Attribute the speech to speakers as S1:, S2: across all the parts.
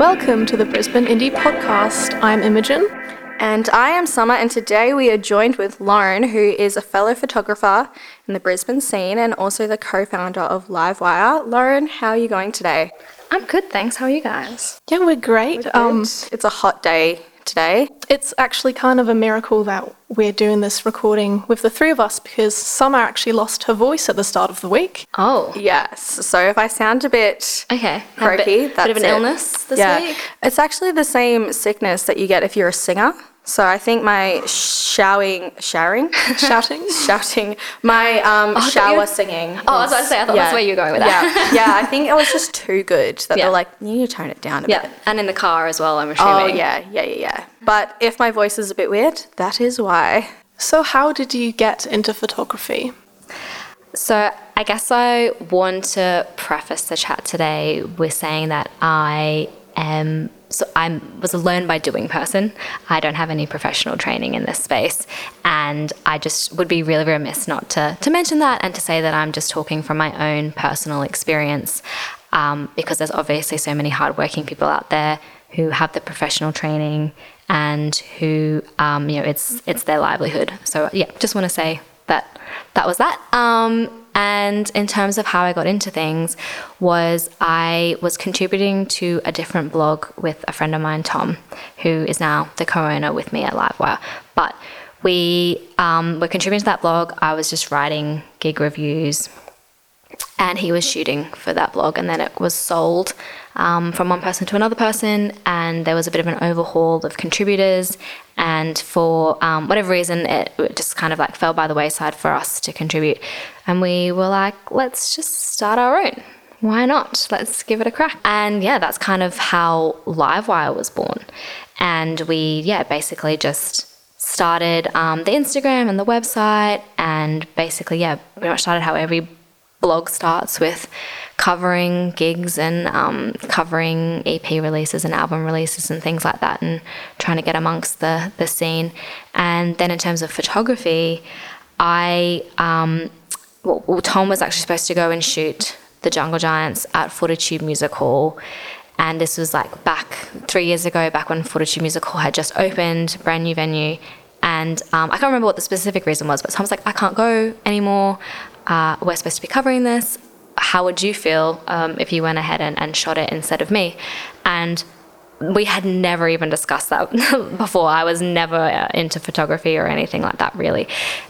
S1: Welcome to the Brisbane Indie Podcast. I'm Imogen.
S2: And I am Summer, and today we are joined with Lauren, who is a fellow photographer in the Brisbane scene and also the co founder of Livewire. Lauren, how are you going today?
S3: I'm good, thanks. How are you guys?
S1: Yeah, we're great.
S2: Um, it's a hot day today.
S1: It's actually kind of a miracle that we're doing this recording with the three of us because Summer actually lost her voice at the start of the week.
S3: Oh.
S2: Yes. So if I sound a bit
S3: okay,
S2: croaky,
S3: a bit, that's bit of an
S2: it.
S3: illness this
S2: yeah.
S3: week.
S2: It's actually the same sickness that you get if you're a singer. So I think my showering, showering,
S1: shouting,
S2: shouting, my um,
S3: oh,
S2: shower singing.
S3: Oh, I was about to say, I thought yeah. that's where you were going with
S2: that. Yeah, yeah. I think it was just too good that yeah. they're like, you need to tone it down a
S3: yeah.
S2: bit.
S3: and in the car as well. I'm assuming.
S2: Oh yeah, yeah, yeah, yeah. But if my voice is a bit weird, that is why.
S1: So how did you get into photography?
S3: So I guess I want to preface the chat today with saying that I am so I was a learn by doing person. I don't have any professional training in this space, and I just would be really remiss not to to mention that and to say that I'm just talking from my own personal experience, um, because there's obviously so many hardworking people out there who have the professional training and who um, you know it's it's their livelihood. So yeah, just want to say that that was that. Um, and in terms of how I got into things, was I was contributing to a different blog with a friend of mine, Tom, who is now the co-owner with me at Livewire. But we um, were contributing to that blog. I was just writing gig reviews, and he was shooting for that blog, and then it was sold um, from one person to another person, and there was a bit of an overhaul of contributors. And for um, whatever reason, it, it, just kind of like fell by the wayside for us to contribute. And we were like, let's just start our own. Why not? Let's give it a crack. And yeah, that's kind of how Livewire was born. And we, yeah, basically just started um, the Instagram and the website, and basically, yeah, pretty much started how every blog starts with covering gigs and um, covering EP releases and album releases and things like that, and trying to get amongst the the scene. And then in terms of photography, I um, well, Tom was actually supposed to go and shoot the Jungle Giants at Fortitude Music Hall. And this was like back three years ago, back when Fortitude Music Hall had just opened, brand new venue. And um, I can't remember what the specific reason was, but Tom's like, I can't go anymore. Uh, we're supposed to be covering this how would you feel um, if you went ahead and, and shot it instead of me? And we had never even discussed that before. I was never uh, into photography or anything like that, really.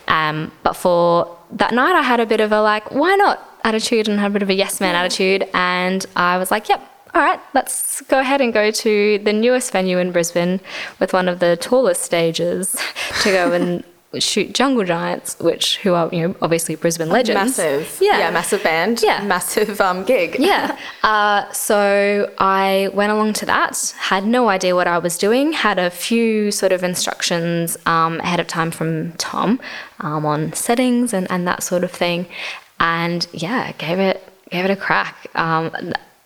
S3: Um, but for that night, I had a bit of a like, why not attitude and had a bit of a yes man attitude. And I was like, yep, all right, let's go ahead and go to the newest venue in Brisbane with one of the tallest stages to go and shoot Jungle Giants, which who are you know obviously Brisbane legends.
S2: Massive, yeah, yeah massive band,
S3: yeah,
S2: massive um, gig,
S3: yeah. Uh, so I went along to that. Had no idea what I was doing. Had a few sort of instructions um, ahead of time from Tom um, on settings and and that sort of thing, and yeah, gave it gave it a crack. Um,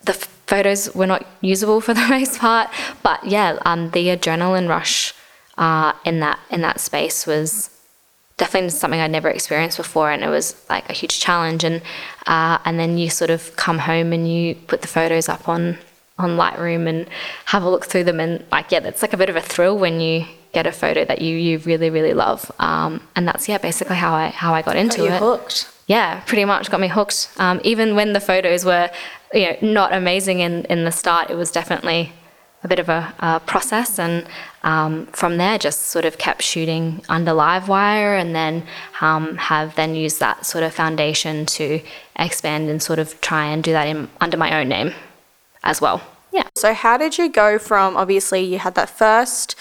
S3: the photos were not usable for the most part, but yeah, um, the adrenaline rush. Uh, in that in that space was definitely something I'd never experienced before, and it was like a huge challenge. And uh, and then you sort of come home and you put the photos up on on Lightroom and have a look through them, and like yeah, that's like a bit of a thrill when you get a photo that you you really really love. Um, and that's yeah, basically how I how I got into
S2: got you
S3: it.
S2: Hooked.
S3: Yeah, pretty much got me hooked. Um, even when the photos were you know not amazing in in the start, it was definitely a bit of a, a process, and um, from there, just sort of kept shooting under Livewire, and then um, have then used that sort of foundation to expand and sort of try and do that in, under my own name as well. Yeah.
S2: So, how did you go from obviously you had that first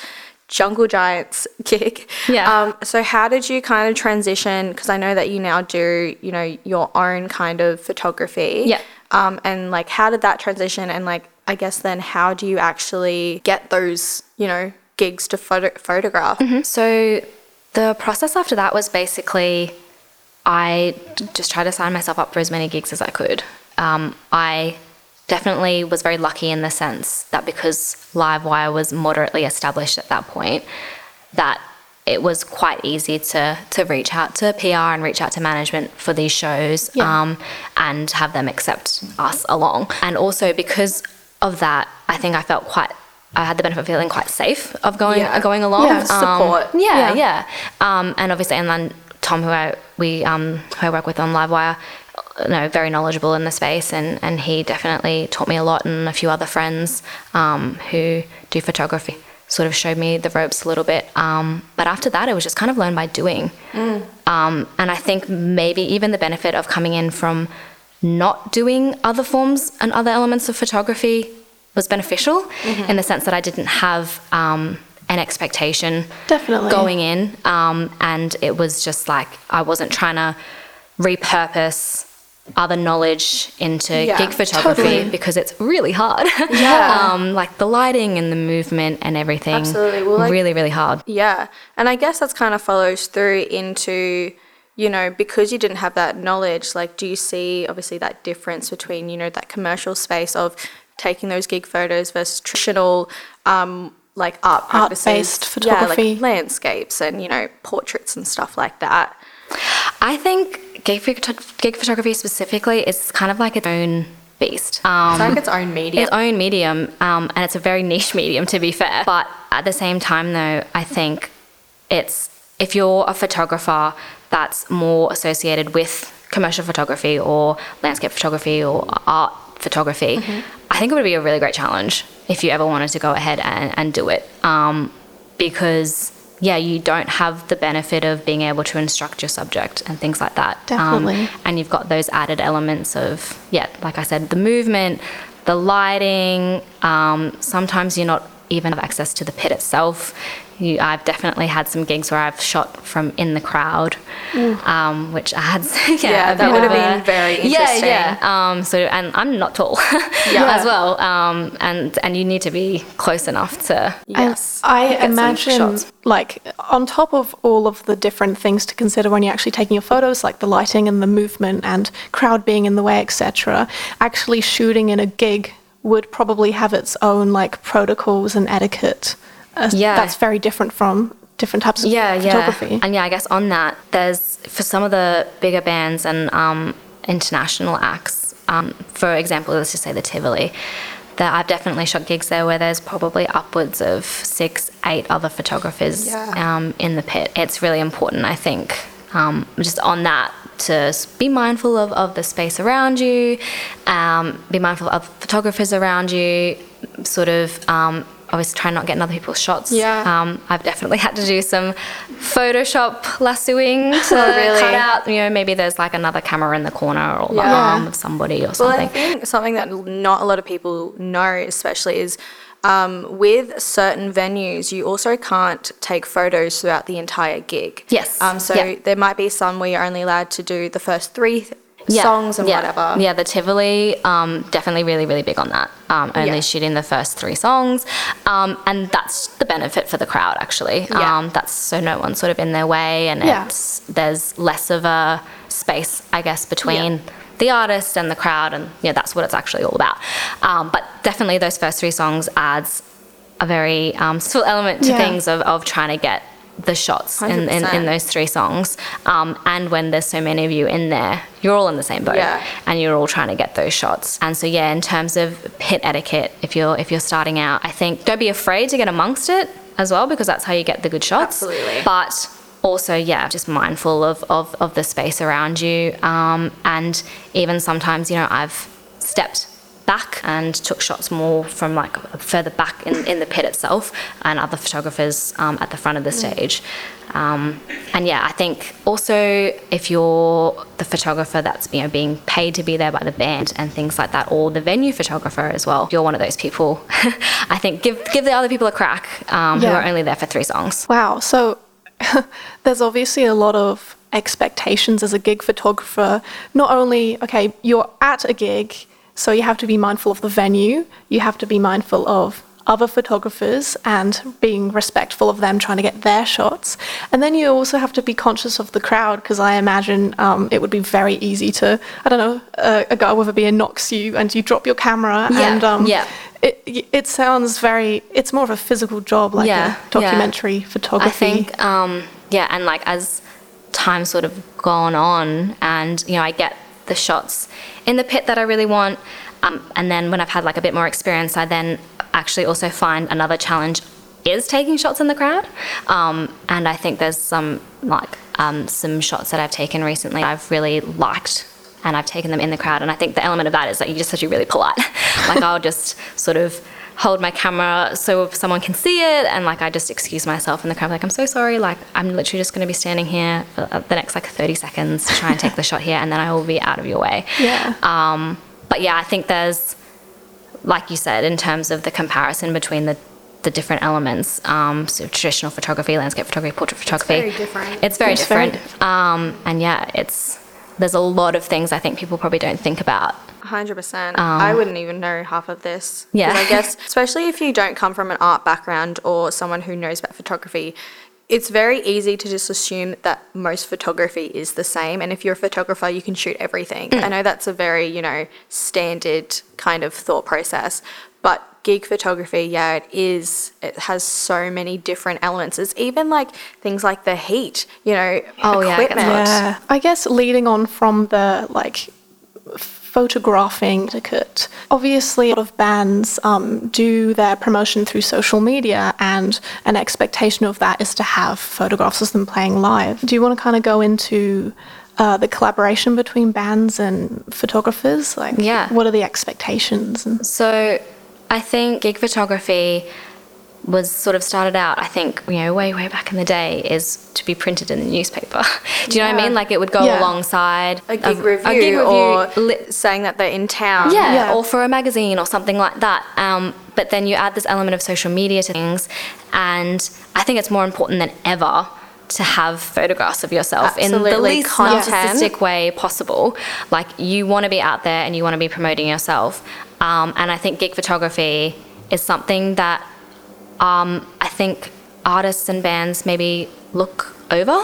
S2: Jungle Giants gig.
S3: Yeah.
S2: Um, so how did you kind of transition? Because I know that you now do, you know, your own kind of photography.
S3: Yeah.
S2: Um, and like, how did that transition? And like, I guess then how do you actually get those, you know, gigs to photo- photograph?
S3: Mm-hmm. So the process after that was basically I just tried to sign myself up for as many gigs as I could. Um, I definitely was very lucky in the sense that because Livewire was moderately established at that point, that it was quite easy to to reach out to PR and reach out to management for these shows
S2: yeah.
S3: um, and have them accept us along. And also because of that, I think I felt quite. I had the benefit of feeling quite safe of going
S2: Yeah.
S3: going along.
S1: Yeah,
S3: Um,
S2: support.
S3: yeah,
S1: Yeah.
S3: yeah. Um, and obviously, and then Tom, who I we um, who I work with on Livewire, you know, very knowledgeable in the space, and and he definitely taught me a lot, and a few other friends um, who do photography sort of showed me the ropes a little bit. Um, but after that, it was just kind of learned by doing. Um, and I think maybe even the benefit of coming in from not doing other forms and other elements of photography was beneficial in the sense that I didn't have um, an expectation
S1: Definitely.
S3: going in. Um, and it was just like I wasn't trying to repurpose other knowledge into
S2: Yeah,
S3: gig photography
S1: totally.
S3: because it's really hard.
S2: Yeah.
S3: um, like the lighting and the movement and everything.
S2: Absolutely. Well, like-
S3: really, really hard.
S2: Yeah. And I guess that's kind of follows through into, you know, because you didn't have that knowledge, like, do you see obviously that difference between, you know, that commercial space of taking those gig photos versus traditional, um, like art practices?
S1: Art-based
S2: Yeah,
S1: photography.
S2: like landscapes and, you know, portraits and stuff like that.
S3: I think gig, gig photography specifically is kind of like its own beast. Um,
S2: It's like its own medium.
S3: its own medium, um, and it's a very niche medium to be fair. But at the same time, though, I think it's if you're a photographer that's more associated with commercial photography or landscape photography or art photography, I think it would be a really great challenge if you ever wanted to go ahead and, and do it. Um, because yeah, you don't have the benefit of being able to instruct your subject and things like that. Um,
S1: Definitely.
S3: and you've got those added elements of yeah like i said the movement the lighting um, sometimes you're not even have access to the pit itself you, i've definitely had some gigs where i've shot from in the crowd um, which adds yeah,
S2: Yeah, that would have
S3: a-
S2: been very
S3: yeah
S2: interesting.
S3: yeah um, so and i'm not tall
S2: Yeah.
S3: as well um, and and you need to be close enough to
S2: Yes.
S1: I
S2: some
S1: imagine,
S2: shots.
S1: like, on top of all of the different things to consider when you're actually taking your photos, like the lighting and the movement and crowd being in the way, etc., actually shooting in a gig would probably have its own, like, protocols and etiquette. Uh,
S3: Yeah.
S1: That's very different from different types of
S3: yeah,
S1: photography.
S3: Yeah. And yeah, I guess on that, there's for some of the bigger bands and um, international acts, um, for example, let's just say the Tivoli, that I've definitely shot gigs there where there's probably upwards of six, eight other photographers
S2: Yeah.
S3: um, in the pit. It's really important, I think, um, just on that to be mindful of, of the space around you, um, be mindful of photographers around you, sort of um, obviously try not get in other people's shots.
S2: Yeah.
S3: Um, I've definitely had to do some Photoshop lassoing to
S2: Oh, really?
S3: cut out, you know, maybe there's like another camera in the corner or the arm of somebody or
S2: Well,
S3: something.
S2: I think something that not a lot of people know, especially, is um, with certain venues, you also can't take photos throughout the entire gig.
S3: Yes.
S2: Um, so
S3: Yeah.
S2: there might be some where you're only allowed to do the first three th- songs and
S3: yeah.
S2: whatever.
S3: Yeah, the Tivoli, um, definitely really, really big on that. Um, only
S2: Yeah.
S3: shooting the first three songs. Um, and that's the benefit for the crowd, actually.
S2: Yeah.
S3: Um, that's so no one's sort of in their way and
S1: Yeah.
S3: it's, there's less of a space, I guess, between the artist and the crowd. And yeah, that's what it's actually all about. Um, but definitely those first three songs adds a very um, element to
S1: Yeah.
S3: things of, of trying to get the shots in, in, in those three songs. Um, and when there's so many of you in there, you're all in the same boat
S2: Yeah.
S3: and you're all trying to get those shots. And so yeah, in terms of pit etiquette, if you're if you're starting out, I think don't be afraid to get amongst it as well because that's how you get the good shots.
S2: Absolutely.
S3: But also, yeah, just mindful of, of, of the space around you. Um, and even sometimes, you know, I've stepped back and took shots more from like further back in, in the pit itself and other photographers um, at the front of the stage. Um, and yeah, I think also if you're the photographer that's you know being paid to be there by the band and things like that, or the venue photographer as well, you're one of those people. I think give give the other people a crack um, who
S1: Yeah.
S3: are only there for three songs.
S1: Wow. So there's obviously a lot of expectations as a gig photographer. Not only, okay, you're at a gig, so you have to be mindful of the venue, you have to be mindful of other photographers and being respectful of them trying to get their shots. And then you also have to be conscious of the crowd because I imagine um, it would be very easy to, I don't know, a, a guy with a beer knocks you and you drop your camera
S3: Yeah,
S1: and um,
S3: yeah.
S1: It, it sounds very, it's more of a physical job like
S3: Yeah,
S1: a
S3: yeah.
S1: documentary photography.
S3: I think, um, yeah, and like as time sort of gone on, and you know, I get the shots in the pit that I really want, Um, and then when I've had like a bit more experience, I then actually also find another challenge is taking shots in the crowd. Um, and I think there's some like um, some shots that I've taken recently I've really liked and I've taken them in the crowd. And I think the element of that is that you just have to be really polite. like I'll just sort of hold my camera so if someone can see it and like I just excuse myself in the crowd like I'm so sorry like I'm literally just going to be standing here for uh, the next like 30 seconds to try and take the shot here and then I will be out of your way.
S1: Yeah.
S3: Um, but yeah, I think there's like you said in terms of the comparison between the the different elements. Um, so traditional photography, landscape photography, portrait photography.
S2: very different.
S3: It's very
S1: It's very
S3: different. Um, and yeah, it's there's a lot of things I think people probably don't think about.
S2: Hundred percent. I wouldn't even know half of this.
S3: Um, Yeah.
S2: I guess, especially if you don't come from an art background or someone who knows about photography, it's very easy to just assume that most photography is the same. And if you're a photographer, you can shoot everything.
S3: Mm.
S2: I know that's a very, you know, standard kind of thought process, but gig photography, yeah, it is. It has so many different elements. It's even like things like the heat, you know,
S3: Oh, yeah,
S2: equipment.
S3: hot.
S1: Yeah. I guess leading on from the like photographing etiquette. Obviously, a lot of bands um, do their promotion through social media, and an expectation of that is to have photographs of them playing live. Do you want to kind of go into uh, the collaboration between bands and photographers? Like,
S3: Yeah.
S1: what are the expectations? And
S3: So I think gig photography was sort of started out, I think, you know, way, way back in the day, is to be printed in the newspaper. Do you know what I mean? Like it would go
S1: Yeah.
S3: alongside
S2: A gig,
S3: of-
S2: review, or
S3: li-
S2: saying that they're in town.
S3: yeah,
S1: Yeah.
S3: or for a magazine or something like that. Um, but then you add this element of social media to things, and I think it's more important than ever to have photographs of yourself in the
S2: Absolutely.
S3: least narcissistic way possible. Like you want to be out there and you want to be promoting yourself. Um, and I think gig photography is something that um, I think artists and bands maybe look over.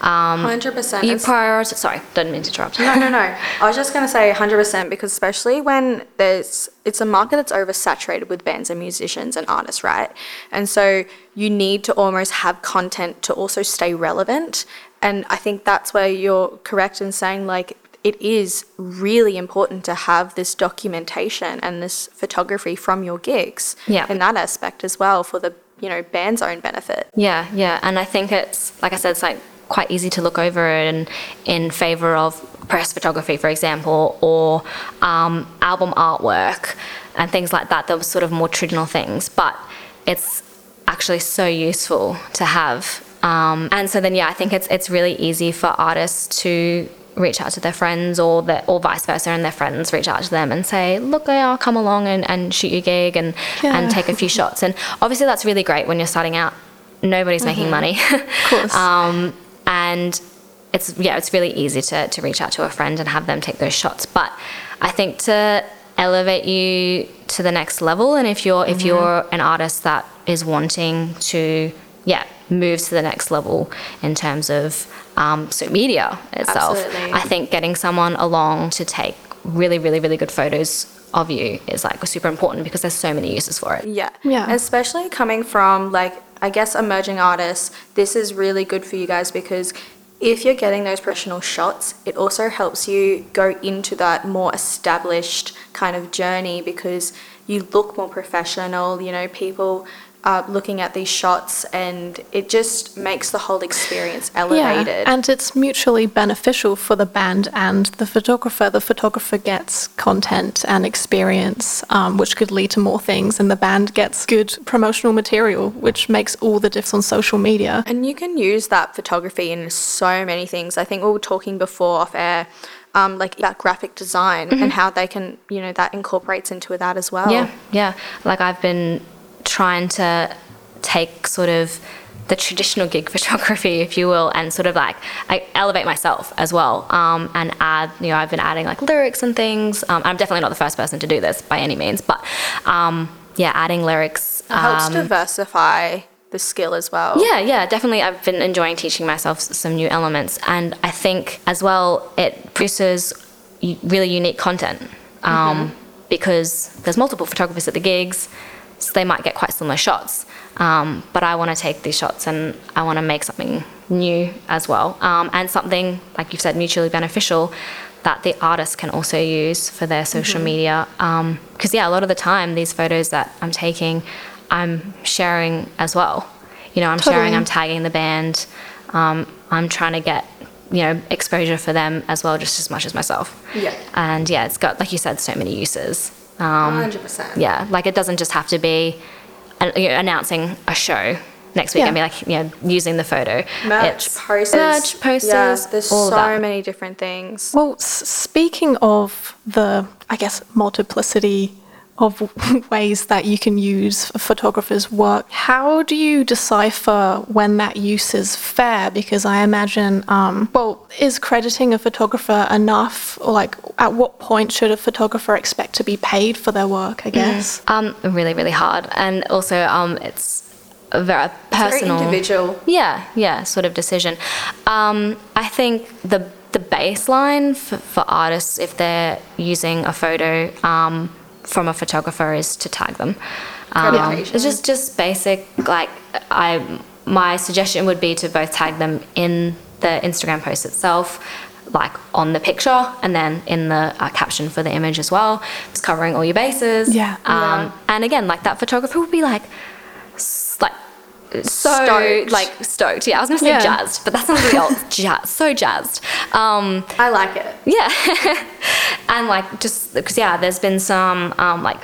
S3: Um,
S2: Hundred percent.
S3: you prioritize. Sorry, didn't mean to interrupt.
S2: No, no, no. I was just going to say 100% because especially when there's it's a market that's oversaturated with bands and musicians and artists, right? And so you need to almost have content to also stay relevant. And I think that's where you're correct in saying like it is really important to have this documentation and this photography from your gigs
S3: Yeah.
S2: in that aspect as well for the you know band's own benefit.
S3: Yeah, yeah, and I think it's like I said, it's like quite easy to look over it in in favor of press photography, for example, or um, album artwork and things like that. Those sort of more traditional things, but it's actually so useful to have. Um, and so then, yeah, I think it's it's really easy for artists to reach out to their friends or the, or vice versa and their friends reach out to them and say look i'll come along and, and shoot your gig and,
S1: Yeah.
S3: and take a few shots. And obviously that's really great when you're starting out. Nobody's making money.
S1: Of course.
S3: um, and it's yeah it's really easy to, to reach out to a friend and have them take those shots. But i think to elevate you to the next level and if you're if you're an artist that is wanting to yeah move to the next level in terms of um, so media itself
S2: Absolutely.
S3: i think getting someone along to take really really really good photos of you is like super important because there's so many uses for it
S2: Yeah.
S1: Yeah.
S2: Especially coming from like I guess emerging artists, this is really good for you guys because if you're getting those professional shots, it also helps you go into that more established kind of journey because you look more professional, you know, people are looking at these shots and it just makes the whole experience elevated.
S1: Yeah, and it's mutually beneficial for the band and the photographer. The photographer gets content and experience, um, which could lead to more things, and the band gets good promotional material, which makes all the difference on social media.
S2: And you can use that photography in so many things. I think we were talking before off air, um, like about graphic design and how they can, you know, that incorporates into that as well.
S3: Yeah, yeah. Like I've been trying to take sort of the traditional gig photography, if you will, and sort of like I elevate myself as well, um, and add. You know, I've been adding like lyrics and things. Um, I'm definitely not the first person to do this by any means, but um, yeah, adding lyrics.
S2: It helps
S3: um,
S2: diversify the skill as well.
S3: yeah, yeah, definitely. I've been enjoying teaching myself some new elements, and I think as well it produces really unique content um, because there's multiple photographers at the gigs, so they might get quite similar shots. Um, but I want to take these shots and I want to make something new as well, um, and something like you've said, mutually beneficial. that the artist can also use for their social media. Because, yeah, a lot of the time, these photos that I'm taking, I'm sharing as well. You know, I'm sharing, I'm tagging the band. Um, I'm trying to get, you know, exposure for them as well, just as much as myself.
S2: Yeah.
S3: And yeah, it's got, like you said, so many uses. Um,
S2: 100%.
S3: yeah, like it doesn't just have to be you know, announcing a show next week
S1: Yeah.
S3: and be like, you know, using the photo.
S2: Merch,
S3: It's
S2: posters.
S3: merch, posters,
S2: Yeah, there's
S3: all
S2: so
S3: of that.
S2: many different things.
S1: Well, s- speaking of the, I guess, multiplicity of ways that you can use a photographer's work, how do you decipher when that use is fair? Because I imagine, um, well, is crediting a photographer enough? Or like, at what point should a photographer expect to be paid for their work, I guess?
S3: Um, really, really hard, and also um, it's a very
S2: Very
S3: personal,
S2: individual.
S3: Yeah, yeah, sort of decision. Um, I think the the baseline for, for artists, if they're using a photo um, from a photographer, is to tag them. Um,
S2: Accreditation.
S3: it's just just basic. Like I, my suggestion would be to both tag them in the Instagram post itself. Like on the picture, and then in the uh, caption for the image as well, just covering all your bases.
S1: Yeah.
S3: Um,
S2: Yeah.
S3: And again, like that photographer would be like so
S2: Stoked.
S3: like stoked. Yeah, I was gonna say
S1: Yeah.
S3: jazzed, but that's not really else. Jazz, so jazzed. Um,
S2: I like it.
S3: yeah, and like just because yeah, there's been some um, like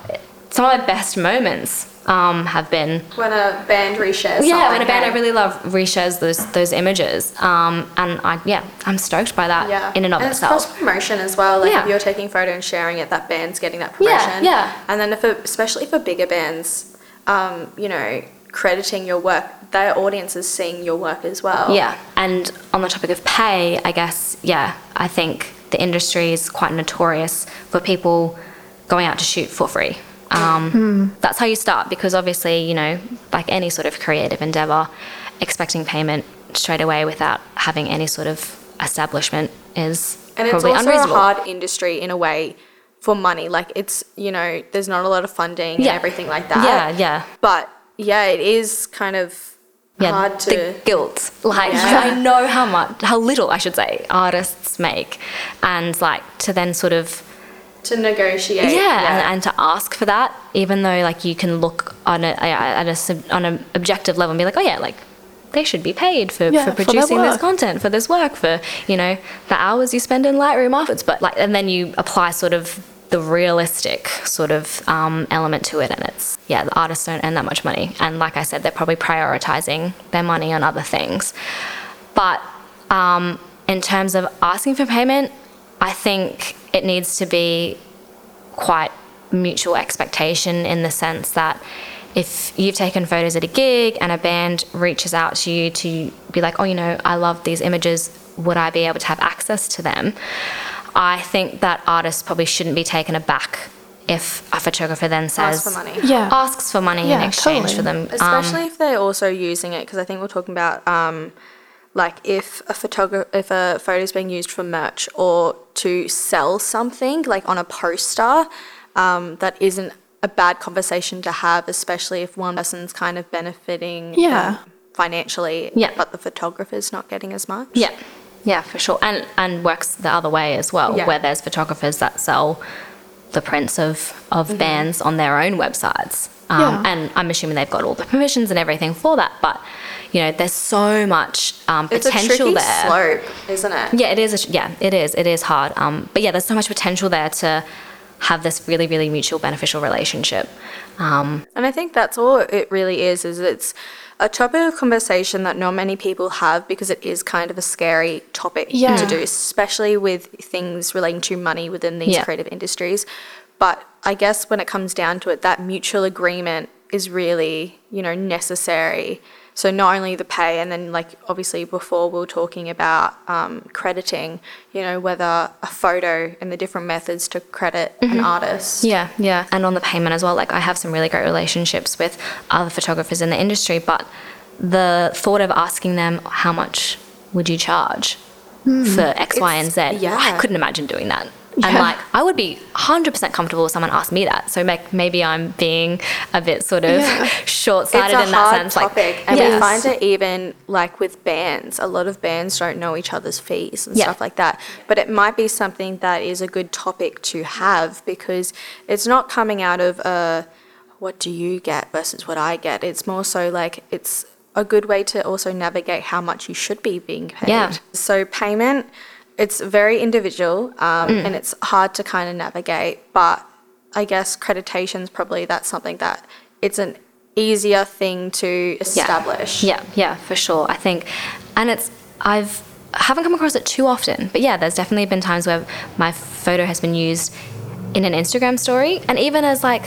S3: some of my best moments um, have been
S2: When a band reshares.
S3: yeah when
S2: something,
S3: a band I really love reshares those those images um, and I yeah I'm stoked by that
S2: Yeah.
S3: in and of
S2: it's
S3: itself.
S2: cross promotion as well. Like
S3: Yeah.
S2: if you're taking photo and sharing it, that band's getting that
S3: Yeah,
S2: promotion.
S3: yeah.
S2: And then if it, especially for bigger bands, um, you know, crediting your work, their audience is seeing your work as well.
S3: Yeah, and on the topic of pay, I guess, yeah, I think the industry is quite notorious for people going out to shoot for free. Um, That's how you start because obviously, you know, like any sort of creative endeavor, expecting payment straight away without having any sort of establishment is
S2: And it's
S3: probably
S2: also
S3: unreasonable.
S2: a hard industry in a way for money. Like it's, you know, there's not a lot of funding
S3: Yeah.
S2: and everything like that.
S3: Yeah, yeah.
S2: But yeah, it is kind of
S3: yeah,
S2: hard to.
S3: the guilt. Like
S2: Yeah.
S3: I know how much, how little I should say, artists make, and like to then sort of
S2: to negotiate.
S3: yeah, And, and to ask for that, even though like you can look on a at a on an objective level and be like, oh yeah, like they should be paid for,
S1: Yeah,
S3: for
S1: for
S3: producing this content, for this work, for you know the hours you spend in Lightroom afterwards. But like, and then you apply sort of the realistic sort of um, element to it, and it's yeah, the artists don't earn that much money, and like I said, they're probably prioritizing their money on other things. But um, in terms of asking for payment, I think it needs to be quite mutual expectation in the sense that if you've taken photos at a gig and a band reaches out to you to be like, oh, you know, I love these images, would I be able to have access to them? I think that artists probably shouldn't be taken aback if a photographer then says,
S2: Ask for money.
S1: Yeah.
S3: asks for money in
S1: Yeah,
S3: exchange
S1: totally.
S3: for them. Um,
S2: especially if they're also using it because I think we're talking about um, like if a photographer if a photo is being used for merch or to sell something like on a poster um, that isn't a bad conversation to have especially if one person's kind of benefiting
S1: Yeah.
S2: um, financially
S3: Yeah.
S2: but the photographer's not getting as much
S3: Yeah, yeah, for sure, and and works the other way as well,
S2: Yeah.
S3: where there's photographers that sell the prints of of bands on their own websites, um,
S1: Yeah.
S3: and I'm assuming they've got all the permissions and everything for that. But you know, there's so much um,
S2: it's a
S3: potential
S2: tricky
S3: there.
S2: slope isn't it
S3: Yeah, it is. A, yeah, it is. It is hard. Um, but yeah, there's so much potential there to have this really, really mutual beneficial relationship. Um,
S2: And I think that's all it really is, is it's a topic of conversation that not many people have because it is kind of a scary topic
S1: Yeah.
S2: to do, especially with things relating to money within these
S3: Yeah.
S2: creative industries. But I guess when it comes down to it, that mutual agreement is really, you know, necessary. So not only the pay, and then like obviously before we were talking about um, crediting, you know, whether a photo and the different methods to credit an artist.
S3: Yeah, yeah. And on the payment as well, like I have some really great relationships with other photographers in the industry, but the thought of asking them how much would you charge for X, Y, and Z,
S2: yeah.
S3: I couldn't imagine doing that. And
S1: Yeah.
S3: like, I would be 100% comfortable if someone asked me that. So like, maybe I'm being a bit sort of
S1: Yeah.
S3: short-sighted in that sense.
S2: topic,
S3: like,
S2: and
S3: yes.
S2: we find it even like with bands. A lot of bands don't know each other's fees and
S3: Yeah.
S2: stuff like that. But it might be something that is a good topic to have because it's not coming out of a what do you get versus what I get. It's more so like it's a good way to also navigate how much you should be being paid.
S3: Yeah.
S2: So payment, it's very individual um,
S3: Mm.
S2: and it's hard to kind of navigate. But I guess accreditation is probably that's something that it's an easier thing to establish.
S3: Yeah, yeah, for sure. I think, and it's I've I haven't come across it too often, but yeah, there's definitely been times where my photo has been used in an Instagram story, and even as like,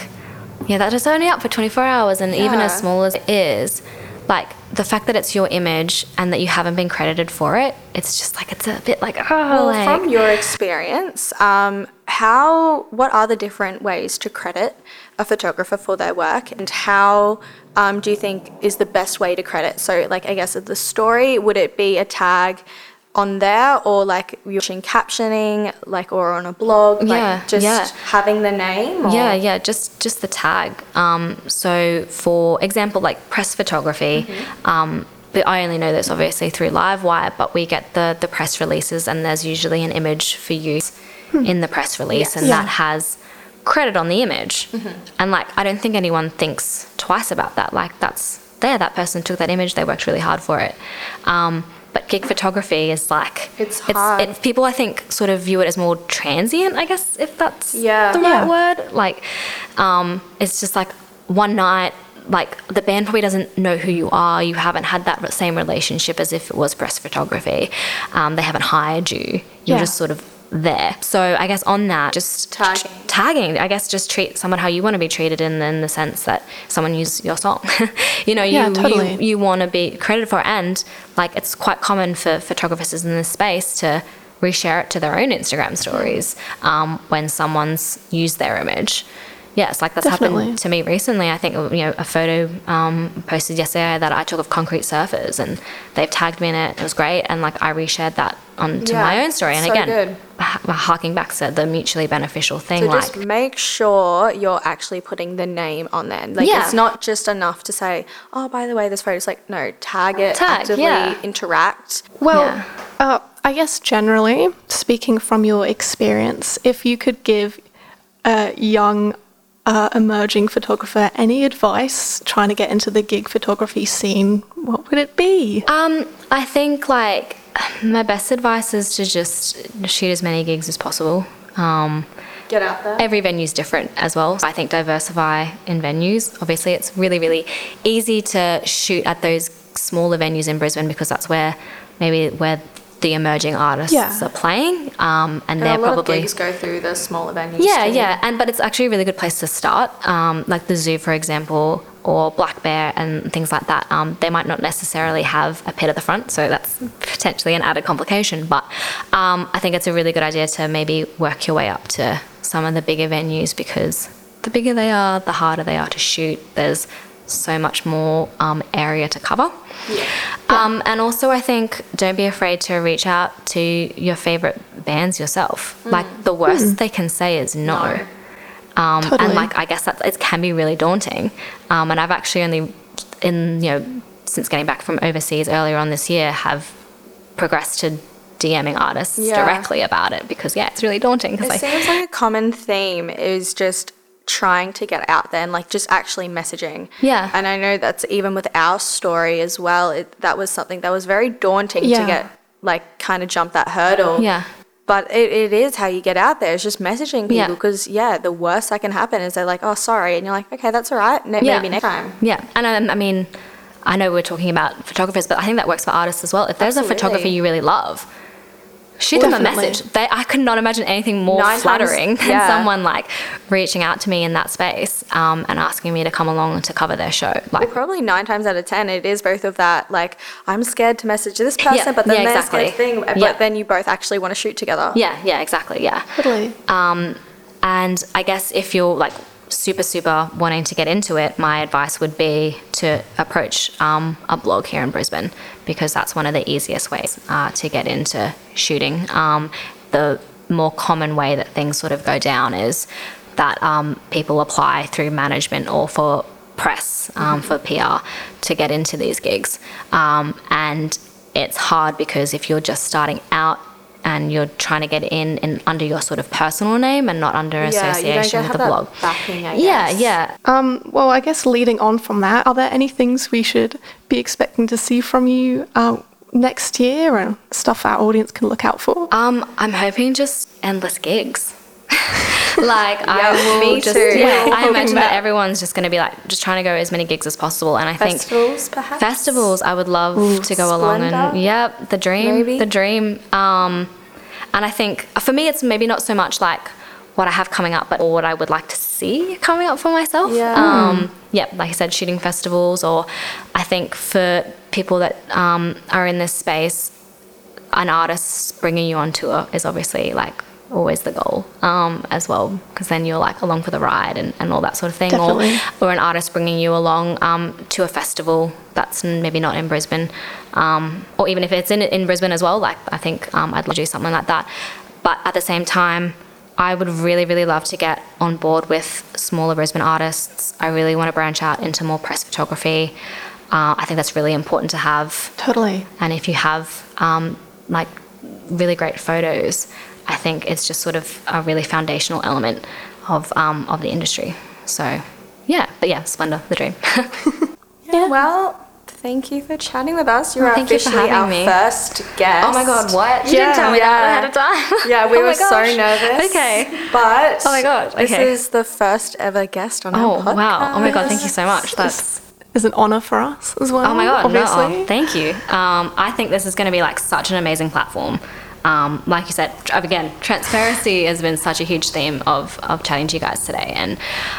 S3: yeah, that is only up for 24 hours, and even as small as it is, like the fact that it's your image and that you haven't been credited for it, it's just like it's a bit like oh,
S2: Well,
S3: like,
S2: from your experience, um, how what are the different ways to credit a photographer for their work, and how um, do you think is the best way to credit? So, like, I guess the story would it be a tag on there, or like you're watching captioning, like, or on a blog, like
S3: Yeah,
S2: just
S3: yeah.
S2: having the name? Or?
S3: Yeah, yeah, just just the tag. Um, so, for example, like press photography, um, but I only know this obviously through Livewire, but we get the the press releases, and there's usually an image for use in the press release, and
S1: Yeah.
S3: that has credit on the image. And like, I don't think anyone thinks twice about that. Like, that's there. That person took that image. They worked really hard for it. Um, but gig photography is like
S2: It's hard.
S3: It's, people I think sort of view it as more transient. I guess if that's
S2: Yeah.
S3: the right
S1: Yeah.
S3: word. Like, um, it's just like one night. Like the band probably doesn't know who you are. You haven't had that same relationship as if it was press photography. Um, they haven't hired you. You're
S1: Yeah.
S3: just sort of there. So I guess on that, just
S2: Tagging.
S3: tagging. I guess just treat someone how you want to be treated in, in the sense that someone used your song. you know, you
S1: Yeah, totally.
S3: you, you want to be credited for it. and like it's quite common for photographers in this space to reshare it to their own Instagram stories um, when someone's used their image. Yes, like that's
S1: Definitely.
S3: happened to me recently. I think you know a photo um, posted yesterday that I took of concrete surfers, and they've tagged me in it. It was great, and like I reshared that onto
S2: Yeah,
S3: my own story. And
S2: so
S3: again,
S2: good.
S3: Ha- harking back to the mutually beneficial thing,
S2: So
S3: like
S2: just make sure you're actually putting the name on there. Like
S3: Yeah.
S2: it's not just enough to say, "Oh, by the way, this photo's like no, tag it,
S3: Tag,
S2: actively
S3: yeah.
S2: interact."
S1: Well,
S3: Yeah.
S1: uh, I guess generally, speaking from your experience, if you could give a young uh, emerging photographer any advice trying to get into the gig photography scene, what would it be?
S3: Um, I think like my best advice is to just shoot as many gigs as possible. Um,
S2: Get out there.
S3: every venue's different as well. I think diversify in venues. Obviously, it's really, really easy to shoot at those smaller venues in Brisbane because that's where maybe where the emerging artists
S1: Yeah.
S3: are playing, um, and,
S2: And
S3: they're
S2: a lot
S3: probably
S2: of gigs go through the smaller venues.
S3: yeah,
S2: too.
S3: yeah, and but it's actually a really good place to start. Um, like the zoo, for example, or Black Bear and things like that. Um, they might not necessarily have a pit at the front, so that's potentially an added complication. But um, I think it's a really good idea to maybe work your way up to some of the bigger venues because the bigger they are, the harder they are to shoot. There's so much more um, area to cover. Um, and also, I think don't be afraid to reach out to your favorite bands yourself. Like the worst they can say is no. Um,
S1: Totally.
S3: And like I guess that it can be really daunting. Um, and I've actually only, in you know, since getting back from overseas earlier on this year, have progressed to DMing artists
S2: Yeah.
S3: directly about it because yeah, it's really daunting. Because
S2: It seems like a common theme is just trying to get out there and like just actually messaging.
S3: Yeah.
S2: And I know that's even with our story as well. It, that was something that was very daunting
S1: Yeah.
S2: to get like kind of jump that hurdle.
S3: yeah,
S2: But it, it is how you get out there. It's just messaging people because yeah, the worst that can happen is they're like, oh sorry, and you're like, okay, that's all right. Ne-
S3: Yeah.
S2: Maybe next time.
S3: yeah. And I, I mean, I know we're talking about photographers, but I think that works for artists as well. If there's a
S2: Absolutely.
S3: photographer you really love. Shoot them a message. They, I could not imagine anything more
S2: Nine times-
S3: flattering than
S2: yeah.
S3: someone like reaching out to me in that space um, and asking me to come along to cover their show. Like,
S2: Well, probably nine times out of ten, it is both of that. Like, I'm scared to message this person,
S3: Yeah,
S2: but then
S3: yeah,
S2: they're
S3: exactly.
S2: scared thing. But
S3: Yeah.
S2: then you both actually want to shoot together.
S3: yeah, yeah, exactly, yeah.
S1: Totally.
S3: Um, and I guess if you're like super, super wanting to get into it, my advice would be to approach um, a blog here in Brisbane because that's one of the easiest ways uh, to get into shooting. Um, the more common way that things sort of go down is that um, people apply through management or for press um, for PR to get into these gigs. Um, and it's hard because if you're just starting out and you're trying to get in, in under your sort of personal name and not under
S2: Yeah, you don't
S3: association
S2: get-
S3: with
S2: have
S3: the
S2: that
S3: blog.
S2: backing, I
S3: yeah,
S2: guess.
S3: yeah.
S1: Um, well, I guess leading on from that, are there any things we should be expecting to see from you uh, next year and stuff our audience can look out for?
S3: Um, I'm hoping just endless gigs. like
S2: Yeah,
S3: I will
S2: me
S3: just
S2: too.
S3: yeah, I imagine that
S1: that.
S3: everyone's just going to be like just trying to go as many gigs as possible and I think
S2: Festivals, perhaps?
S3: festivals I would love to go along and
S2: Splendour?
S3: yep, the dream,
S2: Maybe?
S3: the dream. Um, and I think for me it's maybe not so much like what I have coming up but or what I would like to see coming up for myself.
S2: Yeah.
S3: Um, yep, like I said shooting festivals or I think for people that um, are in this space an artist bringing you on tour is obviously like always the goal um, as well because then you're like along for the ride and, and all that sort of thing.
S1: Definitely.
S3: or, or an artist bringing you along um, to a festival that's maybe not in Brisbane um, or even if it's in, in Brisbane as well like I think um, I'd love to do something like that. But at the same time I would really really love to get on board with smaller Brisbane artists. I really want to branch out into more press photography. Uh, I think that's really important to have.
S1: Totally.
S3: and if you have um, like really great photos, I think it's just sort of a really foundational element of um, of the industry. So yeah, but yeah, Splendour, the dream.
S2: Yeah. Well, thank you for chatting with us. You're
S3: Well, thank you for
S2: officially our
S3: having me.
S2: first guest.
S3: oh my god, what? You
S2: Yeah,
S3: didn't tell me
S2: yeah.
S3: that ahead of time.
S2: Yeah, we
S3: Oh
S2: were so nervous.
S3: Okay.
S2: But
S3: Oh my God,
S2: this is the first ever guest on
S3: Oh
S2: our podcast.
S3: Oh wow! Oh my god! Thank you so much. That's
S1: Is an honor for us as well.
S3: Oh my god! no, oh, thank you. Um, I think this is going to be like such an amazing platform. Um, like you said, again, transparency has been such a huge theme of of chatting to you guys today, and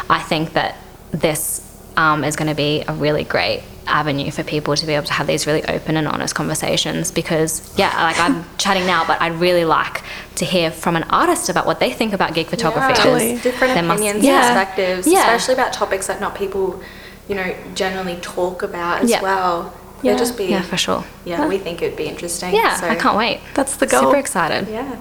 S3: I think that this um, is going to be a really great avenue for people to be able to have these really open and honest conversations. Because yeah, like I'm chatting now, but I'd really like to hear from an artist about what they think about gig photography.
S2: Yeah,
S1: Totally.
S2: different
S3: there must-
S2: opinions,
S3: yeah.
S2: perspectives,
S3: Yeah.
S2: especially about topics that not people, you know, generally talk about as
S3: Yeah.
S2: well.
S1: Yeah.
S2: It'd just be
S3: Yeah, for sure.
S2: Yeah, we think it'd be interesting.
S3: Yeah,
S2: so,
S3: I can't wait.
S1: That's the goal.
S3: Super excited.
S2: Yeah.